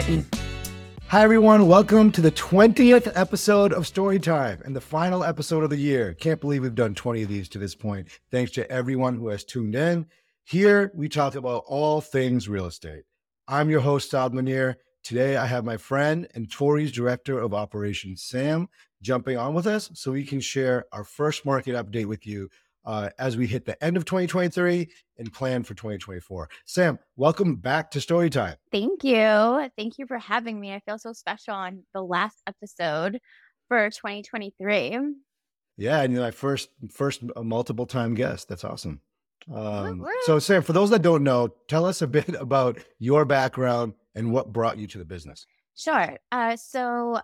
Hi, everyone. Welcome to the 20th episode of Storytime and the final episode of the year. Can't believe we've done 20 of these to this point. Thanks to everyone who has tuned in. Here, we talk about all things real estate. I'm your host, Saad Munir. Today, I have my friend and Torii's Director of Operations, Sam, jumping on with us so we can share our first market update with you uh, as we hit the end of 2023 and plan for 2024. Sam, welcome back to Storytime. Thank you. Thank you for having me. I feel so special on the last episode for 2023. Yeah, and you're my first first multiple time guest. That's awesome. Um, so, Sam, for those that don't know, tell us a bit about your background and what brought you to the business. Sure. Uh, so,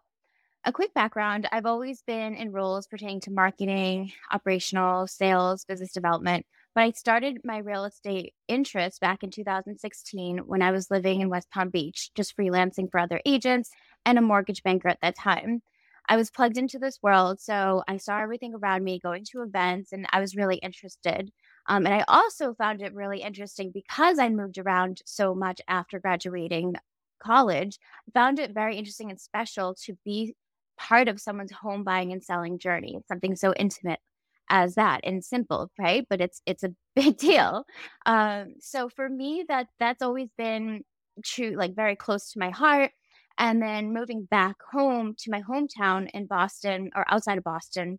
a quick background I've always been in roles pertaining to marketing, operational, sales, business development. But I started my real estate interest back in 2016 when I was living in West Palm Beach, just freelancing for other agents and a mortgage banker at that time. I was plugged into this world. So I saw everything around me going to events and I was really interested. Um, and I also found it really interesting because I moved around so much after graduating college, found it very interesting and special to be part of someone's home buying and selling journey. Something so intimate as that and simple, right? But it's it's a big deal. Um, so for me, that that's always been true, like very close to my heart. And then moving back home to my hometown in Boston or outside of Boston,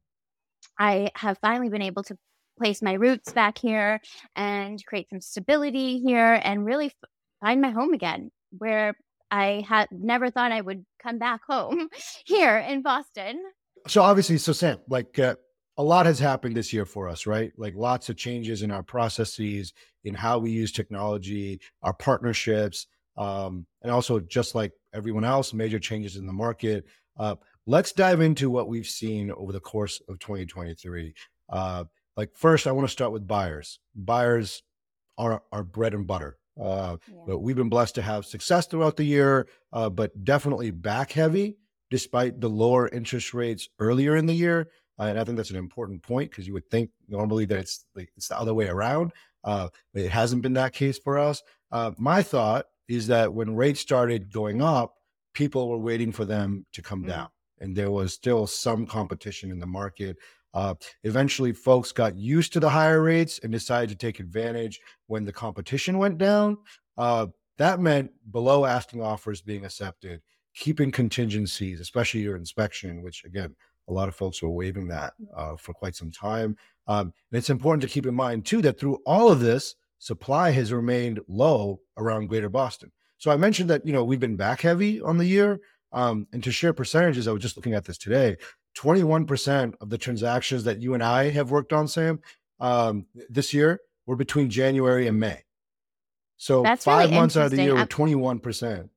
I have finally been able to place my roots back here and create some stability here and really find my home again where I had never thought I would come back home here in Boston. So obviously, so Sam, like uh, a lot has happened this year for us, right? Like lots of changes in our processes, in how we use technology, our partnerships, um, and also just like everyone else, major changes in the market. Uh, let's dive into what we've seen over the course of 2023. Uh, like first, I want to start with buyers. Buyers are our bread and butter. Uh, yeah. But we've been blessed to have success throughout the year, uh, but definitely back heavy despite the lower interest rates earlier in the year. Uh, and I think that's an important point because you would think normally that it's like, it's the other way around. Uh, but it hasn't been that case for us. Uh, my thought is that when rates started going up, people were waiting for them to come mm-hmm. down, and there was still some competition in the market. Uh, eventually, folks got used to the higher rates and decided to take advantage when the competition went down. Uh, that meant below asking offers being accepted, keeping contingencies, especially your inspection, which again, a lot of folks were waiving that uh, for quite some time. Um, and it's important to keep in mind, too, that through all of this, supply has remained low around Greater Boston. So I mentioned that, you know, we've been back heavy on the year. Um, and to share percentages, I was just looking at this today. 21% of the transactions that you and I have worked on, Sam, um, this year were between January and May. So that's five really months out of the year, we're 21%.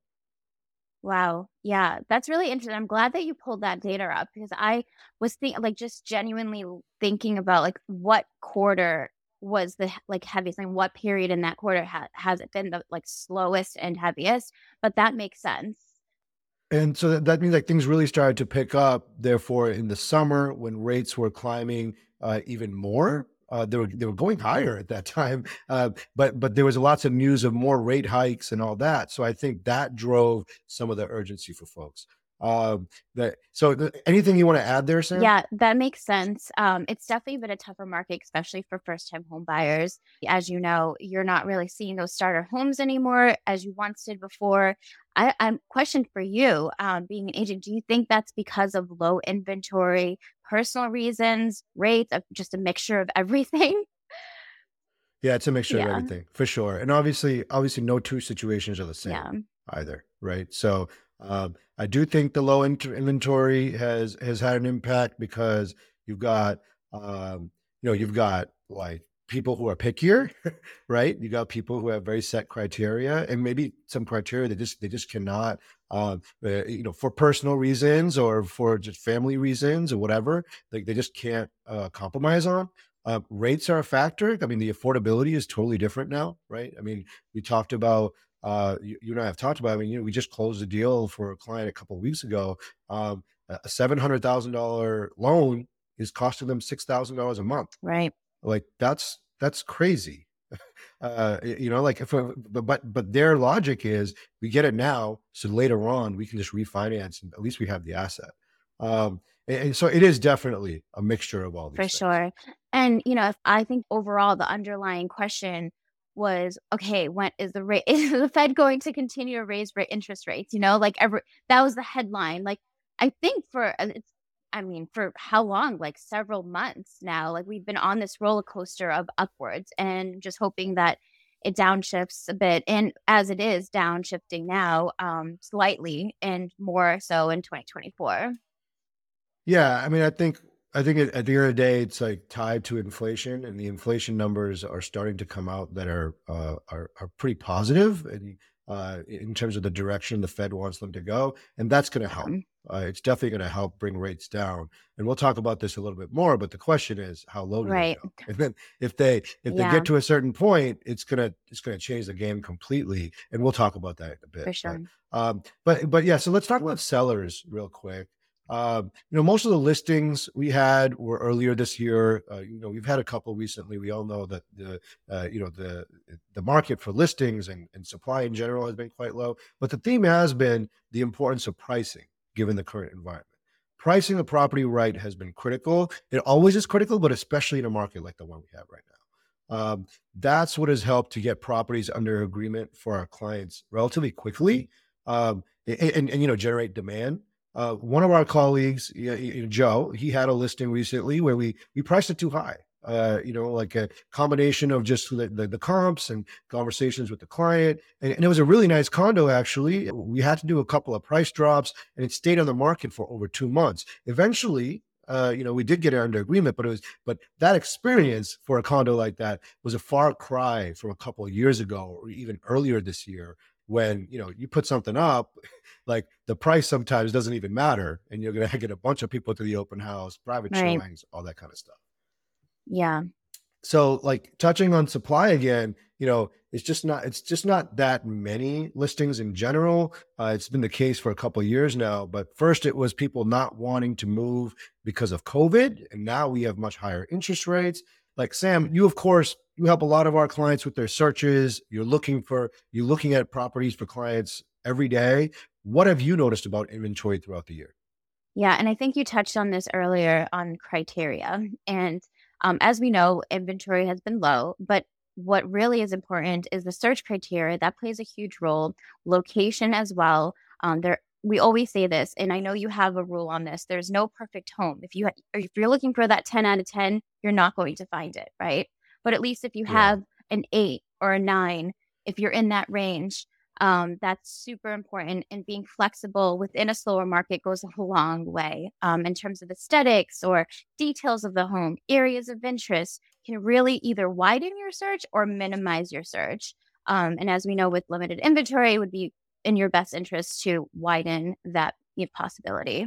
Wow. Yeah, that's really interesting. I'm glad that you pulled that data up because I was thinking, like, just genuinely thinking about like what quarter was the like heaviest and what period in that quarter ha- has it been the like slowest and heaviest. But that makes sense. And so that, means like things really started to pick up. Therefore, in the summer when rates were climbing uh, even more, uh, they were they were going higher at that time. Uh, but but there was lots of news of more rate hikes and all that. So I think that drove some of the urgency for folks. Um, that so the, anything you want to add there, Sam? Yeah, that makes sense. Um, it's definitely been a tougher market, especially for first-time home buyers. As you know, you're not really seeing those starter homes anymore as you once did before. I, I'm question for you, um, being an agent. Do you think that's because of low inventory, personal reasons, rates, of just a mixture of everything? Yeah, it's a mixture yeah. of everything for sure. And obviously, obviously, no two situations are the same yeah. either, right? So um, I do think the low inventory has has had an impact because you've got um, you know you've got like people who are pickier, right? You got people who have very set criteria, and maybe some criteria that just they just cannot, um, uh, you know, for personal reasons or for just family reasons or whatever, like they just can't uh, compromise on. Uh, rates are a factor. I mean, the affordability is totally different now, right? I mean, we talked about uh, you, you, and I have talked about. I mean, you know, we just closed a deal for a client a couple of weeks ago. Um, a seven hundred thousand dollar loan is costing them six thousand dollars a month. Right. Like that's that's crazy. Uh, you know, like if but but but their logic is we get it now, so later on we can just refinance, and at least we have the asset. Um, and, so it is definitely a mixture of all these. For things. sure. And you know, if I think overall the underlying question was okay when is the rate is the fed going to continue to raise rate interest rates you know like every that was the headline like i think for uh, it's i mean for how long like several months now like we've been on this roller coaster of upwards and just hoping that it downshifts a bit and as it is downshifting now um slightly and more so in 2024 yeah i mean i think I think at, the end of the day, it's like tied to inflation, and the inflation numbers are starting to come out that are uh, are, are pretty positive, and uh, in terms of the direction the Fed wants them to go, and that's going to help. Mm-hmm. Uh, it's definitely going to help bring rates down, and we'll talk about this a little bit more. But the question is, how low do right. they go? And then if they if yeah. they get to a certain point, it's gonna it's gonna change the game completely, and we'll talk about that in a bit. For sure. But, um, but but yeah, so let's talk about sellers real quick. Um, you know, most of the listings we had were earlier this year. Uh, you know, we've had a couple recently. We all know that the, uh, you know, the the market for listings and, and supply in general has been quite low. But the theme has been the importance of pricing, given the current environment. Pricing a property right has been critical. It always is critical, but especially in a market like the one we have right now. Um, that's what has helped to get properties under agreement for our clients relatively quickly, um, and, and, and you know generate demand uh, one of our colleagues, you know, Joe, he had a listing recently where we we priced it too high. Uh, you know, like a combination of just the, the, the comps and conversations with the client. And, and, it was a really nice condo, actually. We had to do a couple of price drops and it stayed on the market for over two months. Eventually, uh, you know, we did get it under agreement, but it was, but that experience for a condo like that was a far cry from a couple of years ago or even earlier this year when you know you put something up like the price sometimes doesn't even matter and you're going to get a bunch of people to the open house private right. showings all that kind of stuff yeah so like touching on supply again you know it's just not it's just not that many listings in general uh, it's been the case for a couple years now but first it was people not wanting to move because of covid and now we have much higher interest rates like sam you of course you help a lot of our clients with their searches. You're looking for you're looking at properties for clients every day. What have you noticed about inventory throughout the year? Yeah, and I think you touched on this earlier on criteria. And um, as we know, inventory has been low, but what really is important is the search criteria. That plays a huge role. Location as well. Um, there, we always say this, and I know you have a rule on this. There's no perfect home. If you if you're looking for that 10 out of 10, you're not going to find it, right? But at least if you yeah. have an eight or a nine, if you're in that range, um, that's super important. And being flexible within a slower market goes a long way um, in terms of aesthetics or details of the home. Areas of interest can really either widen your search or minimize your search. Um, and as we know, with limited inventory, it would be in your best interest to widen that possibility.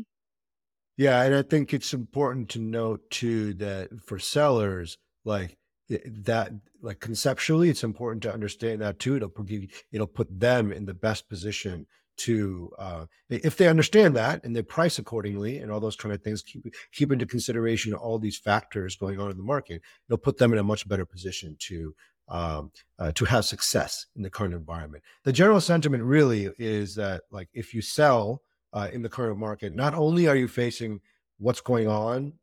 Yeah, and I think it's important to note too that for sellers, like that like conceptually it's important to understand that too it'll put it'll put them in the best position to uh, if they understand that and they price accordingly and all those kind of things keep keep into consideration all these factors going on in the market it'll put them in a much better position to um, uh, to have success in the current environment. The general sentiment really is that like if you sell uh, in the current market not only are you facing what's going on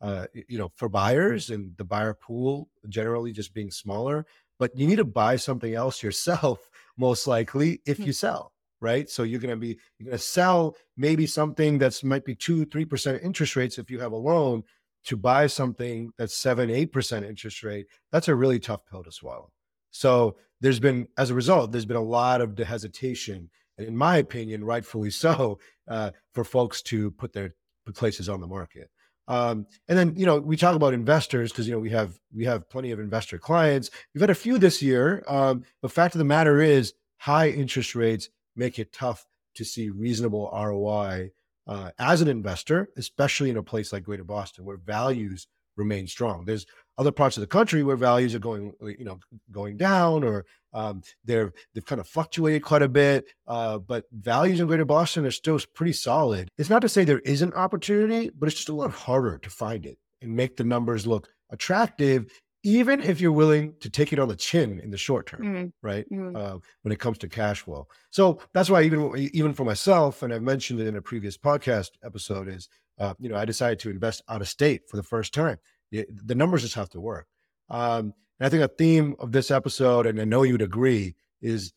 uh, you know for buyers and the buyer pool generally just being smaller but you need to buy something else yourself most likely if hmm. you sell right so you're going to be you're going to sell maybe something that's might be 2 3% interest rates if you have a loan to buy something that's 7 8% interest rate that's a really tough pill to swallow so there's been as a result there's been a lot of hesitation and in my opinion rightfully so uh, for folks to put their places on the market. Um, and then you know we talk about investors because you know we have we have plenty of investor clients. We've had a few this year. Um, the fact of the matter is, high interest rates make it tough to see reasonable ROI uh, as an investor, especially in a place like Greater Boston where values remain strong. There's other parts of the country where values are going, you know, going down or um, they're they've kind of fluctuated quite a bit. Uh, but values in Greater Boston are still pretty solid. It's not to say there isn't opportunity, but it's just a lot harder to find it and make the numbers look attractive even if you're willing to take it on the chin in the short term, Mm, right? mm, Uh, when it comes to cash flow. So that's why even even for myself, and I've mentioned it in a previous podcast episode, is uh, you know I decided to invest out of state for the first time. The, the numbers just have to work. Um, and I think a theme of this episode, and I know you'd agree, is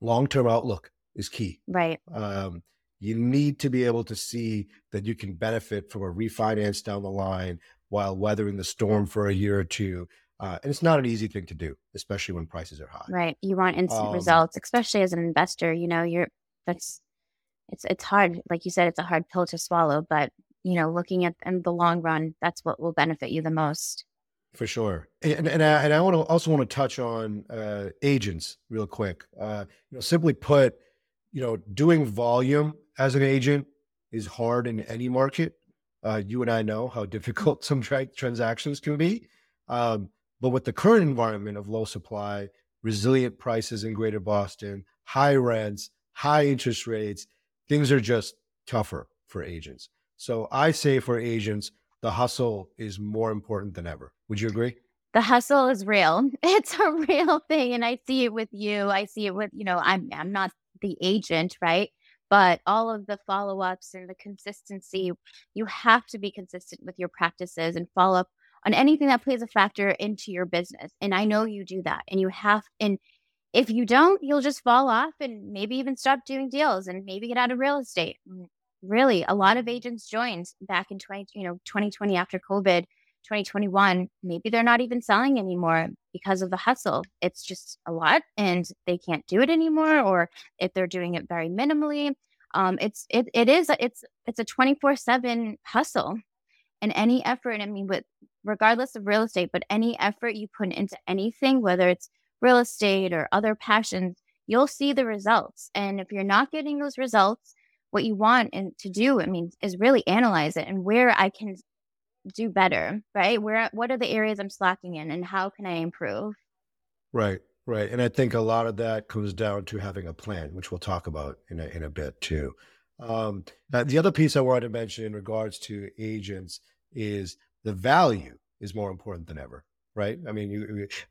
long term outlook is key. right. Um, you need to be able to see that you can benefit from a refinance down the line while weathering the storm for a year or two. Uh, and it's not an easy thing to do, especially when prices are high. Right. You want instant Um, results, especially as an investor. You know, you're that's it's it's hard. Like you said, it's a hard pill to swallow, but you know, looking at in the long run, that's what will benefit you the most. For sure, and and I, and I want to also want to touch on uh, agents real quick. Uh, you know, simply put, you know, doing volume as an agent is hard in any market. Uh, you and I know how difficult some tra- transactions can be. Um, but with the current environment of low supply, resilient prices in Greater Boston, high rents, high interest rates, things are just tougher for agents. So I say for agents, the hustle is more important than ever. Would you agree? The hustle is real. It's a real thing, and I see it with you. I see it with you know. I'm I'm not the agent, right? But all of the follow ups and the consistency, you have to be consistent with your practices and follow up on anything that plays a factor into your business. And I know you do that, and you have. And if you don't, you'll just fall off and maybe even stop doing deals and maybe get out of real estate. Mm. Really, a lot of agents joined back in 20, you know, 2020 after COVID 2021, maybe they're not even selling anymore because of the hustle. It's just a lot and they can't do it anymore or if they're doing it very minimally. Um, it's it it is it's it's a 24/7 hustle and any effort, I mean with regardless of real estate, but any effort you put into anything, whether it's real estate or other passions, you'll see the results. And if you're not getting those results, what you want and to do, I mean, is really analyze it and where I can do better, right? Where what are the areas I'm slacking in and how can I improve? Right, right. And I think a lot of that comes down to having a plan, which we'll talk about in a, in a bit too. Um, the other piece I wanted to mention in regards to agents is the value is more important than ever. Right. I mean, you,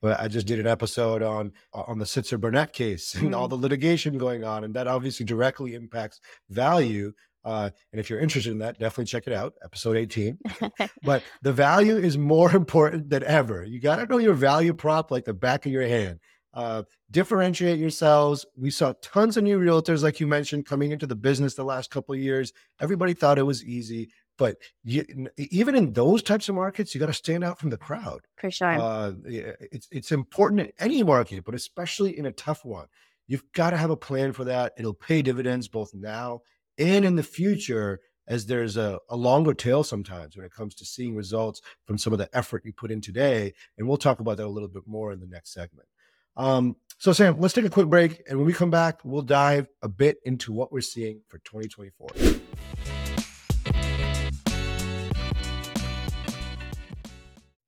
you- I just did an episode on on the Sitzer Burnett case and all Mhm. the litigation going on, and that obviously directly impacts value. Uh, and if you're interested in that, definitely check it out, episode 18 but the value is more important than ever. You got to know your value prop like the back of your hand. Uh, differentiate yourselves. We saw tons of new realtors, like you mentioned, coming into the business the last couple of years. Everybody thought it was easy, but you, even in those types of markets, you got to stand out from the crowd. For sure. Uh, it's it's important in any market, but especially in a tough one. You've got to have a plan for that. It'll pay dividends both now and in the future as there's a, a longer tail sometimes when it comes to seeing results from some of the effort you put in today. And we'll talk about that a little bit more in the next segment. Um, so, Sam, let's take a quick break. And when we come back, we'll dive a bit into what we're seeing for 2024.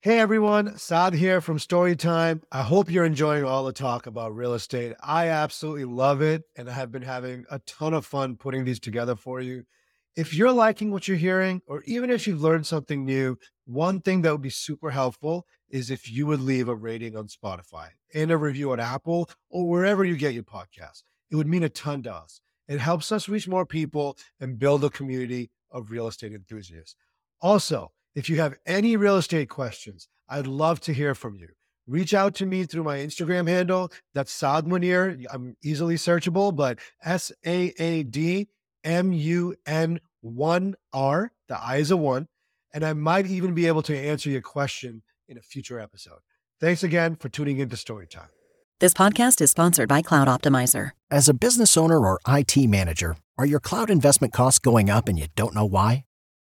Hey everyone, Saad here from Storytime. I hope you're enjoying all the talk about real estate. I absolutely love it, and I have been having a ton of fun putting these together for you. If you're liking what you're hearing, or even if you've learned something new, one thing that would be super helpful is if you would leave a rating on Spotify and a review on Apple or wherever you get your podcast. It would mean a ton to us. It helps us reach more people and build a community of real estate enthusiasts. Also, if you have any real estate questions, I'd love to hear from you. Reach out to me through my Instagram handle. That's Saad Munir. I'm easily searchable, but S A A D M U N 1 R. The I is a one. And I might even be able to answer your question in a future episode. Thanks again for tuning into Storytime. This podcast is sponsored by Cloud Optimizer. As a business owner or IT manager, are your cloud investment costs going up and you don't know why?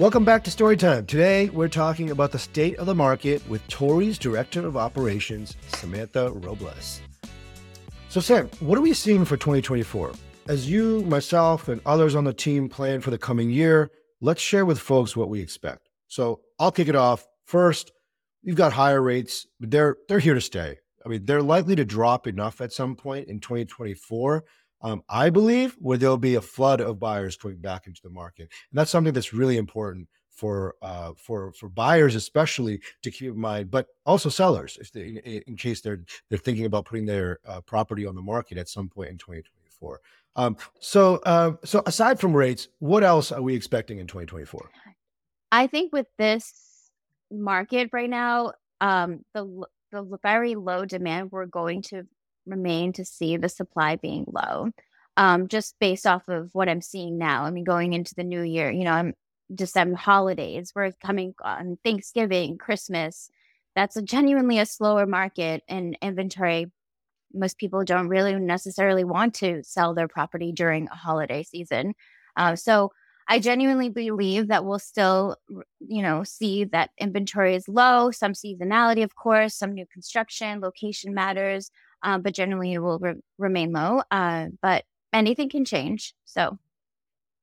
Welcome back to Storytime. Today, we're talking about the state of the market with Torii's Director of Operations, Samantha Robles. So, Sam, what are we seeing for 2024? As you, myself, and others on the team plan for the coming year, let's share with folks what we expect. So, I'll kick it off. First, we've got higher rates, but they're they're here to stay. I mean, they're likely to drop enough at some point in 2024 um, I believe, where there'll be a flood of buyers coming back into the market, and that's something that's really important for uh, for for buyers, especially to keep in mind, but also sellers, if they, in case they're they're thinking about putting their uh, property on the market at some point in 2024. Um, so uh, so aside from rates, what else are we expecting in 2024? I think with this market right now, um, the the very low demand, we're going to remain to see the supply being low. Um, just based off of what I'm seeing now. I mean, going into the new year, you know, I'm December holidays, we're coming on Thanksgiving, Christmas. That's a genuinely a slower market and inventory. Most people don't really necessarily want to sell their property during a holiday season. Uh, so I genuinely believe that we'll still, you know, see that inventory is low, some seasonality, of course, some new construction, location matters uh, but generally it will re- remain low. Uh, but anything can change, so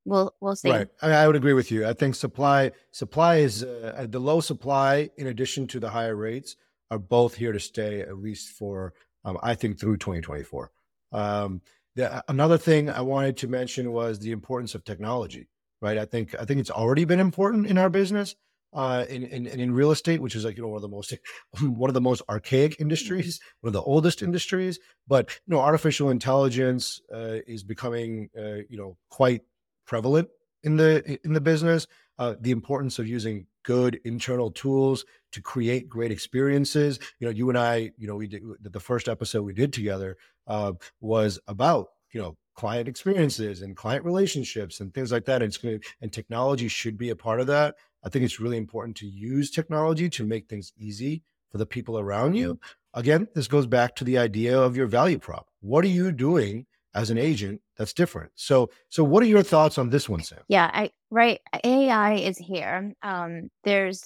we'll we'll see. Right, I, I would agree with you. I think supply supply is uh, the low supply, in addition to the higher rates, are both here to stay at least for um, I think through 2024. Um, the, another thing I wanted to mention was the importance of technology. Right, I think I think it's already been important in our business uh, in, in in real estate, which is like you know one of the most one of the most archaic mm-hmm. industries, one of the oldest industries. But you know, artificial intelligence uh, is becoming uh, you know quite prevalent in the in the business. Uh, the importance of using good internal tools to create great experiences. You know, you and I, you know, we did the first episode we did together uh, was about you know client experiences and client relationships and things like that. And to, and technology should be a part of that. I think it's really important to use technology to make things easy for the people around you. Again, this goes back to the idea of your value prop. What are you doing as an agent that's different? So, so what are your thoughts on this one, Sam? Yeah, I right. AI is here. Um, there's,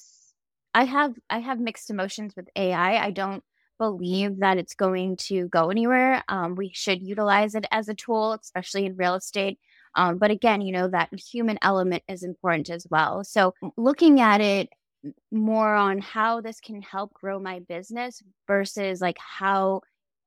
I have, I have mixed emotions with AI. I don't believe that it's going to go anywhere. Um, we should utilize it as a tool, especially in real estate. Um, but again, you know, that human element is important as well. So looking at it more on how this can help grow my business versus like how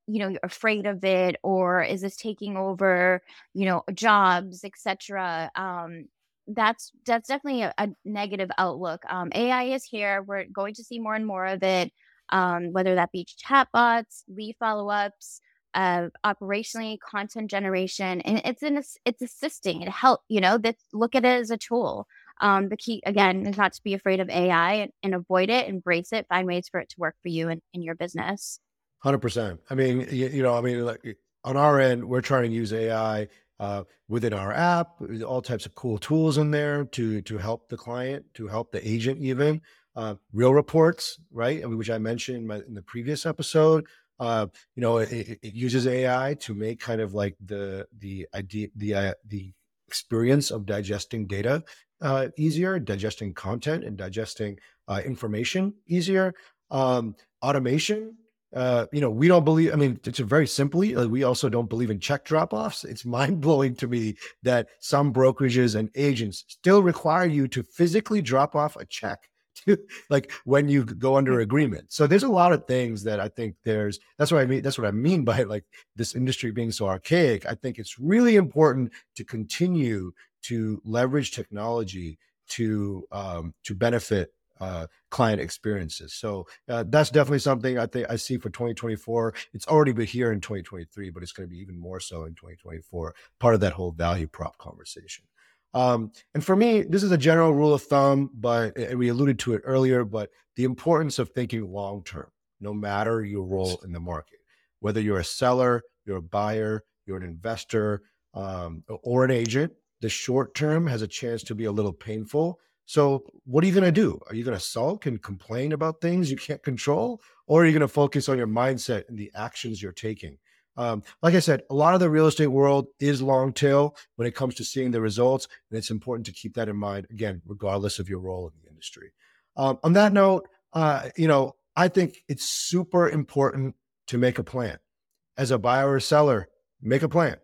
you know you're afraid of it or is this taking over you know jobs etc um that's that's definitely a, a negative outlook um ai is here we're going to see more and more of it um whether that be chatbots lead follow-ups uh, operationally content generation and it's in it's assisting it help you know that look at it as a tool. Um, the key again is not to be afraid of ai and, and, avoid it embrace it find ways for it to work for you and in your business. 100% i mean you, you know i mean like, on our end we're trying to use ai uh, within our app all types of cool tools in there to to help the client to help the agent even uh, real reports right which i mentioned in, my, in the previous episode uh, you know, it, it, uses AI to make kind of like the the idea the uh, the experience of digesting data uh, easier, digesting content and digesting uh, information easier. Um, automation. Uh, you know, we don't believe. I mean, it's very simply. We also don't believe in check drop-offs. It's mind blowing to me that some brokerages and agents still require you to physically drop off a check to like when you go under agreement. So there's a lot of things that I think there's that's what I mean that's what I mean by like this industry being so archaic. I think it's really important to continue to leverage technology to um, to benefit uh, client experiences. So uh, that's definitely something I think I see for 2024. It's already been here in 2023, but it's going to be even more so in 2024. Part of that whole value prop conversation. Um, and for me, this is a general rule of thumb, but we alluded to it earlier, but the importance of thinking long term, no matter your role in the market. Whether you're a seller, you're a buyer, you're an investor, um, or an agent, the short term has a chance to be a little painful. So, what are you going to do? Are you going to sulk and complain about things you can't control? Or are you going to focus on your mindset and the actions you're taking? Um, like I said, a lot of the real estate world is long tail when it comes to seeing the results. And it's important to keep that in mind, again, regardless of your role in the industry. Um, on that note, uh, you know, I think it's super important to make a plan. As a buyer or seller, make a plan.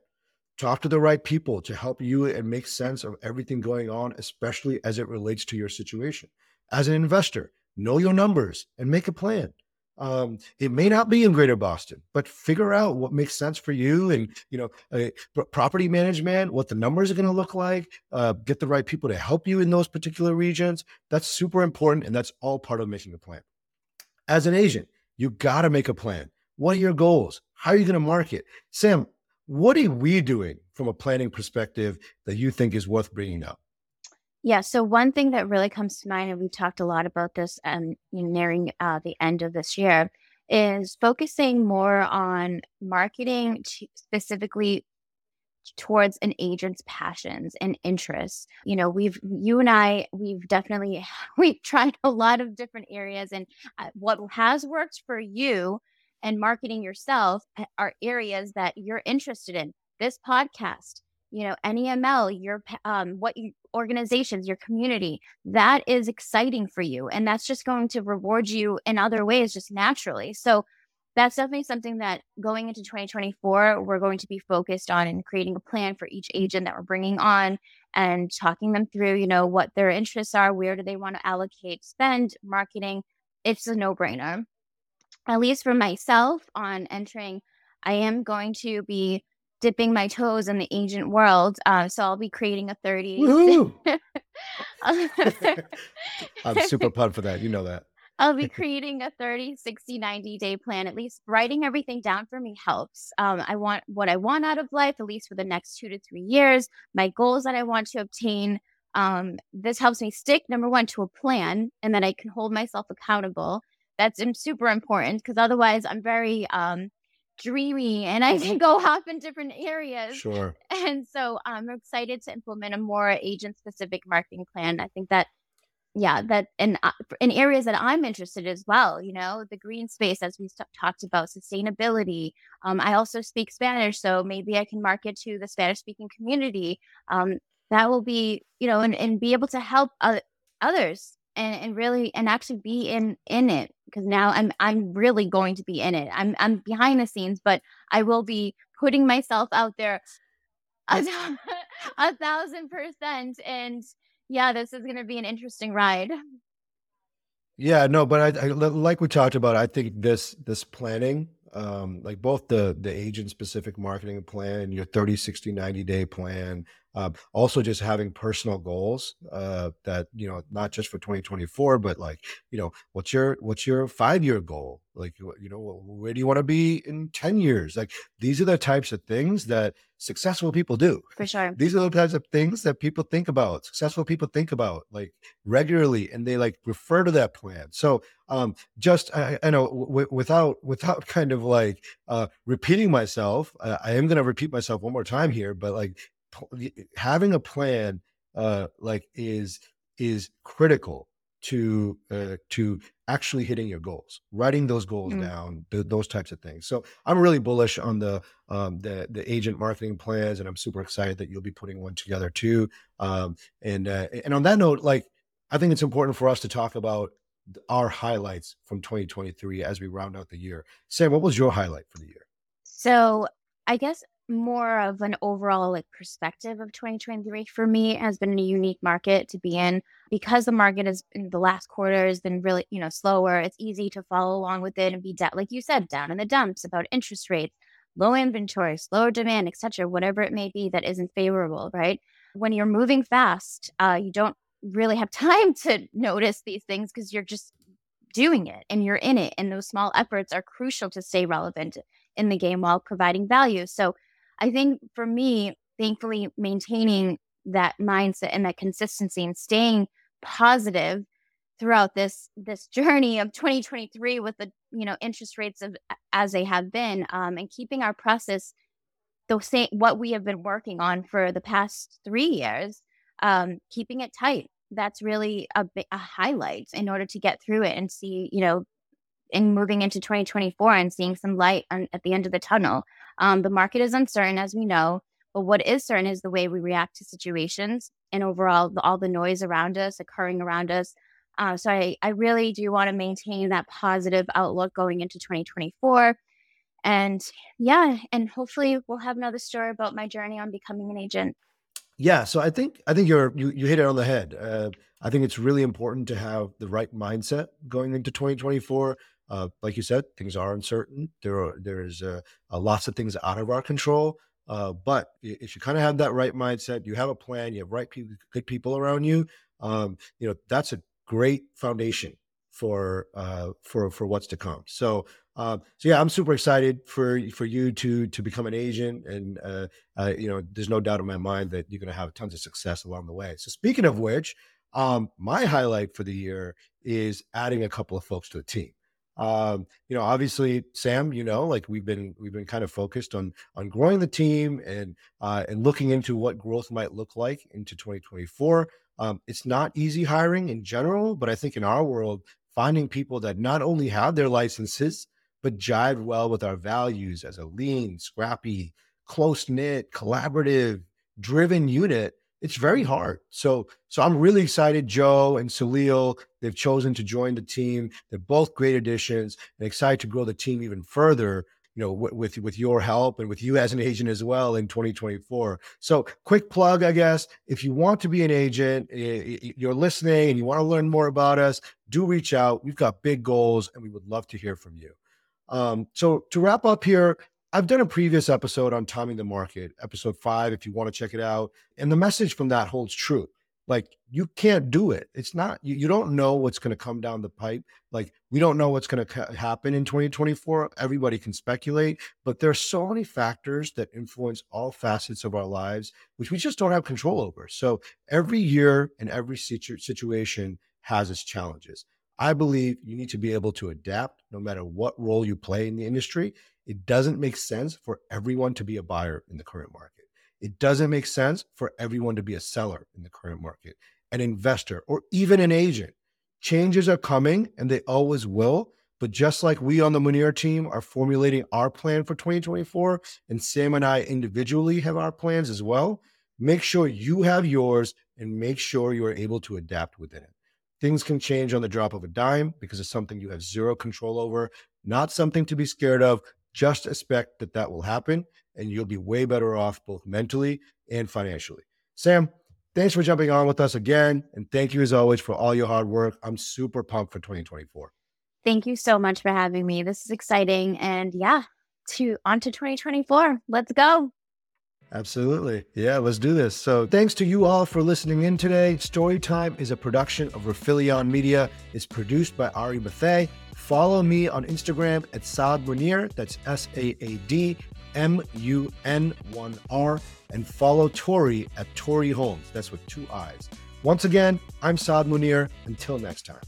Talk to the right people to help you and make sense of everything going on, especially as it relates to your situation. As an investor, know your numbers and make a plan. Um, it may not be in Greater Boston, but figure out what makes sense for you, and you know, uh, property management, what the numbers are going to look like. Uh, get the right people to help you in those particular regions. That's super important, and that's all part of making a plan. As an agent, you got to make a plan. What are your goals? How are you going to market? Sam, what are we doing from a planning perspective that you think is worth bringing up? Yeah. So one thing that really comes to mind, and we've talked a lot about this um, nearing uh, the end of this year, is focusing more on marketing specifically towards an agent's passions and interests. You know, we've you and I we've definitely we've tried a lot of different areas and uh, what has worked for you and marketing yourself uh, are areas that you're interested in. This podcast, you know, NEML, your um, what you, organizations, your community, that is exciting for you, and that's just going to reward you in other ways, just naturally. So that's definitely something that going into 2024 we're going to be focused on and creating a plan for each agent that we're bringing on and talking them through you know what their interests are where do they want to allocate spend marketing it's a no-brainer at least for myself on entering i am going to be dipping my toes in the ancient world. Uh, so I'll be creating a 30. I'm super pumped for that. You know that. I'll be creating a 30, 60, 90 day plan. At least writing everything down for me helps. Um, I want what I want out of life, at least for the next two to three years, my goals that I want to obtain. Um, this helps me stick, number one, to a plan and that I can hold myself accountable. That's super important because otherwise I'm very um, dreamy and I can go off in different areas. Sure. And so I'm excited to implement a more agent specific marketing plan. I think that, yeah, that in, uh, in areas that I'm interested as well, you know, the green space, as we st- talked about, sustainability. Um, I also speak Spanish, so maybe I can market to the Spanish speaking community. Um, that will be, you know, and, and be able to help uh, others and, and really and actually be in in it because now I'm I'm really going to be in it. I'm I'm behind the scenes, but I will be putting myself out there a, a thousand percent. And yeah, this is going to be an interesting ride. Yeah, no, but I, I like we talked about. I think this this planning um, like both the the agent specific marketing plan your 30 60 90 day plan uh, also just having personal goals uh, that you know not just for 2024 but like you know what's your what's your five year goal? Like you know where do you want to be in 10 years? Like these are the types of things that successful people do. For sure. These are the types of things that people think about successful people think about like regularly and they like refer to that plan. So um just i, I know w- without without kind of like uh repeating myself uh, i am going to repeat myself one more time here but like having a plan uh like is is critical to uh, to actually hitting your goals, writing those goals mm. down, th- those types of things. So I'm really bullish on the um, the the agent marketing plans, and I'm super excited that you'll be putting one together too. Um, and uh, and on that note, like I think it's important for us to talk about our highlights from 2023 as we round out the year. Sam, what was your highlight for the year? So I guess more of an overall like perspective of 2023 for me has been a unique market to be in. Because the market is in the last quarter has been really you know slower it's easy to follow along with it and be da- like you said down in the dumps about interest rates low inventory slower demand etc whatever it may be that isn't favorable right? When you're moving fast uh, you don't really have time to notice these things because you're just doing it and you're in it and those small efforts are crucial to stay relevant in the game while providing value. So I think for me, thankfully, maintaining that mindset and that consistency and staying positive throughout this this journey of 2023 with the you know interest rates of as they have been um, and keeping our process the same what we have been working on for the past three years um, keeping it tight. That's really a, a highlight in order to get through it and see you know in moving into 2024 and seeing some light on, at the end of the tunnel um, the market is uncertain as we know but what is certain is the way we react to situations and overall the, all the noise around us occurring around us uh, so I, I really do want to maintain that positive outlook going into 2024. And yeah, and hopefully we'll have another story about my journey on becoming an agent. Yeah, so I think I think you're you, you hit it on the head. Uh, I think it's really important to have the right mindset going into 2024. Uh, like you said, things are uncertain. There are there's uh, lots of things out of our control. Uh, but if you kind of have that right mindset, you have a plan, you have right people, good people around you. Um, you know that's a great foundation for uh, for for what's to come. So uh, so yeah, I'm super excited for for you to to become an agent, and uh, uh, you know, there's no doubt in my mind that you're going to have tons of success along the way. So speaking of which, um, my highlight for the year is adding a couple of folks to the team. Um, you know, obviously, Sam, you know, like we've been we've been kind of focused on on growing the team and uh, and looking into what growth might look like into 2024. Um, it's not easy hiring in general, but I think in our world, finding people that not only have their licenses, but jive well with our values as a lean, scrappy, close knit, collaborative, driven unit, it's very hard. So, so I'm really excited. Joe and Salil, they've chosen to join the team. They're both great additions, and excited to grow the team even further you know, with with your help and with you as an agent as well in 2024. So, quick plug, I guess, if you want to be an agent, you're listening and you want to learn more about us, do reach out. We've got big goals, and we would love to hear from you. Um, so, to wrap up here, I've done a previous episode on timing the market, episode five, if you want to check it out, and the message from that holds true. Like you can't do it. It's not you, you don't know what's going to come down the pipe. Like we don't know what's going to ca- happen in 2024 everybody can speculate but there's so many factors that influence all facets of our lives which we just don't have control over. So every year and every situ- situation has its challenges i believe you need to be able to adapt no matter what role you play in the industry it doesn't make sense for everyone to be a buyer in the current market it doesn't make sense for everyone to be a seller in the current market, an investor, or even an agent. Changes are coming and they always will. But just like we on the Munir team are formulating our plan for 2024, and Sam and I individually have our plans as well, make sure you have yours and make sure you are able to adapt within it. Things can change on the drop of a dime because it's something you have zero control over, not something to be scared of. Just expect that that will happen and you'll be way better off both mentally and financially. Sam, thanks for jumping on with us again. And thank you as always for all your hard work. I'm super pumped for 2024. Thank you so much for having me. This is exciting. And yeah, to on to 2024. Let's go. Absolutely. Yeah, let's do this. So, thanks to you all for listening in today. Storytime is a production of Rifelion Media. It's produced by Ari Mathey. Follow me on Instagram at Saad Munir. That's S A A D M U N 1 R. And follow Torii at Torii Homes. That's with two I's. Once again, I'm Saad Munir. Until next time.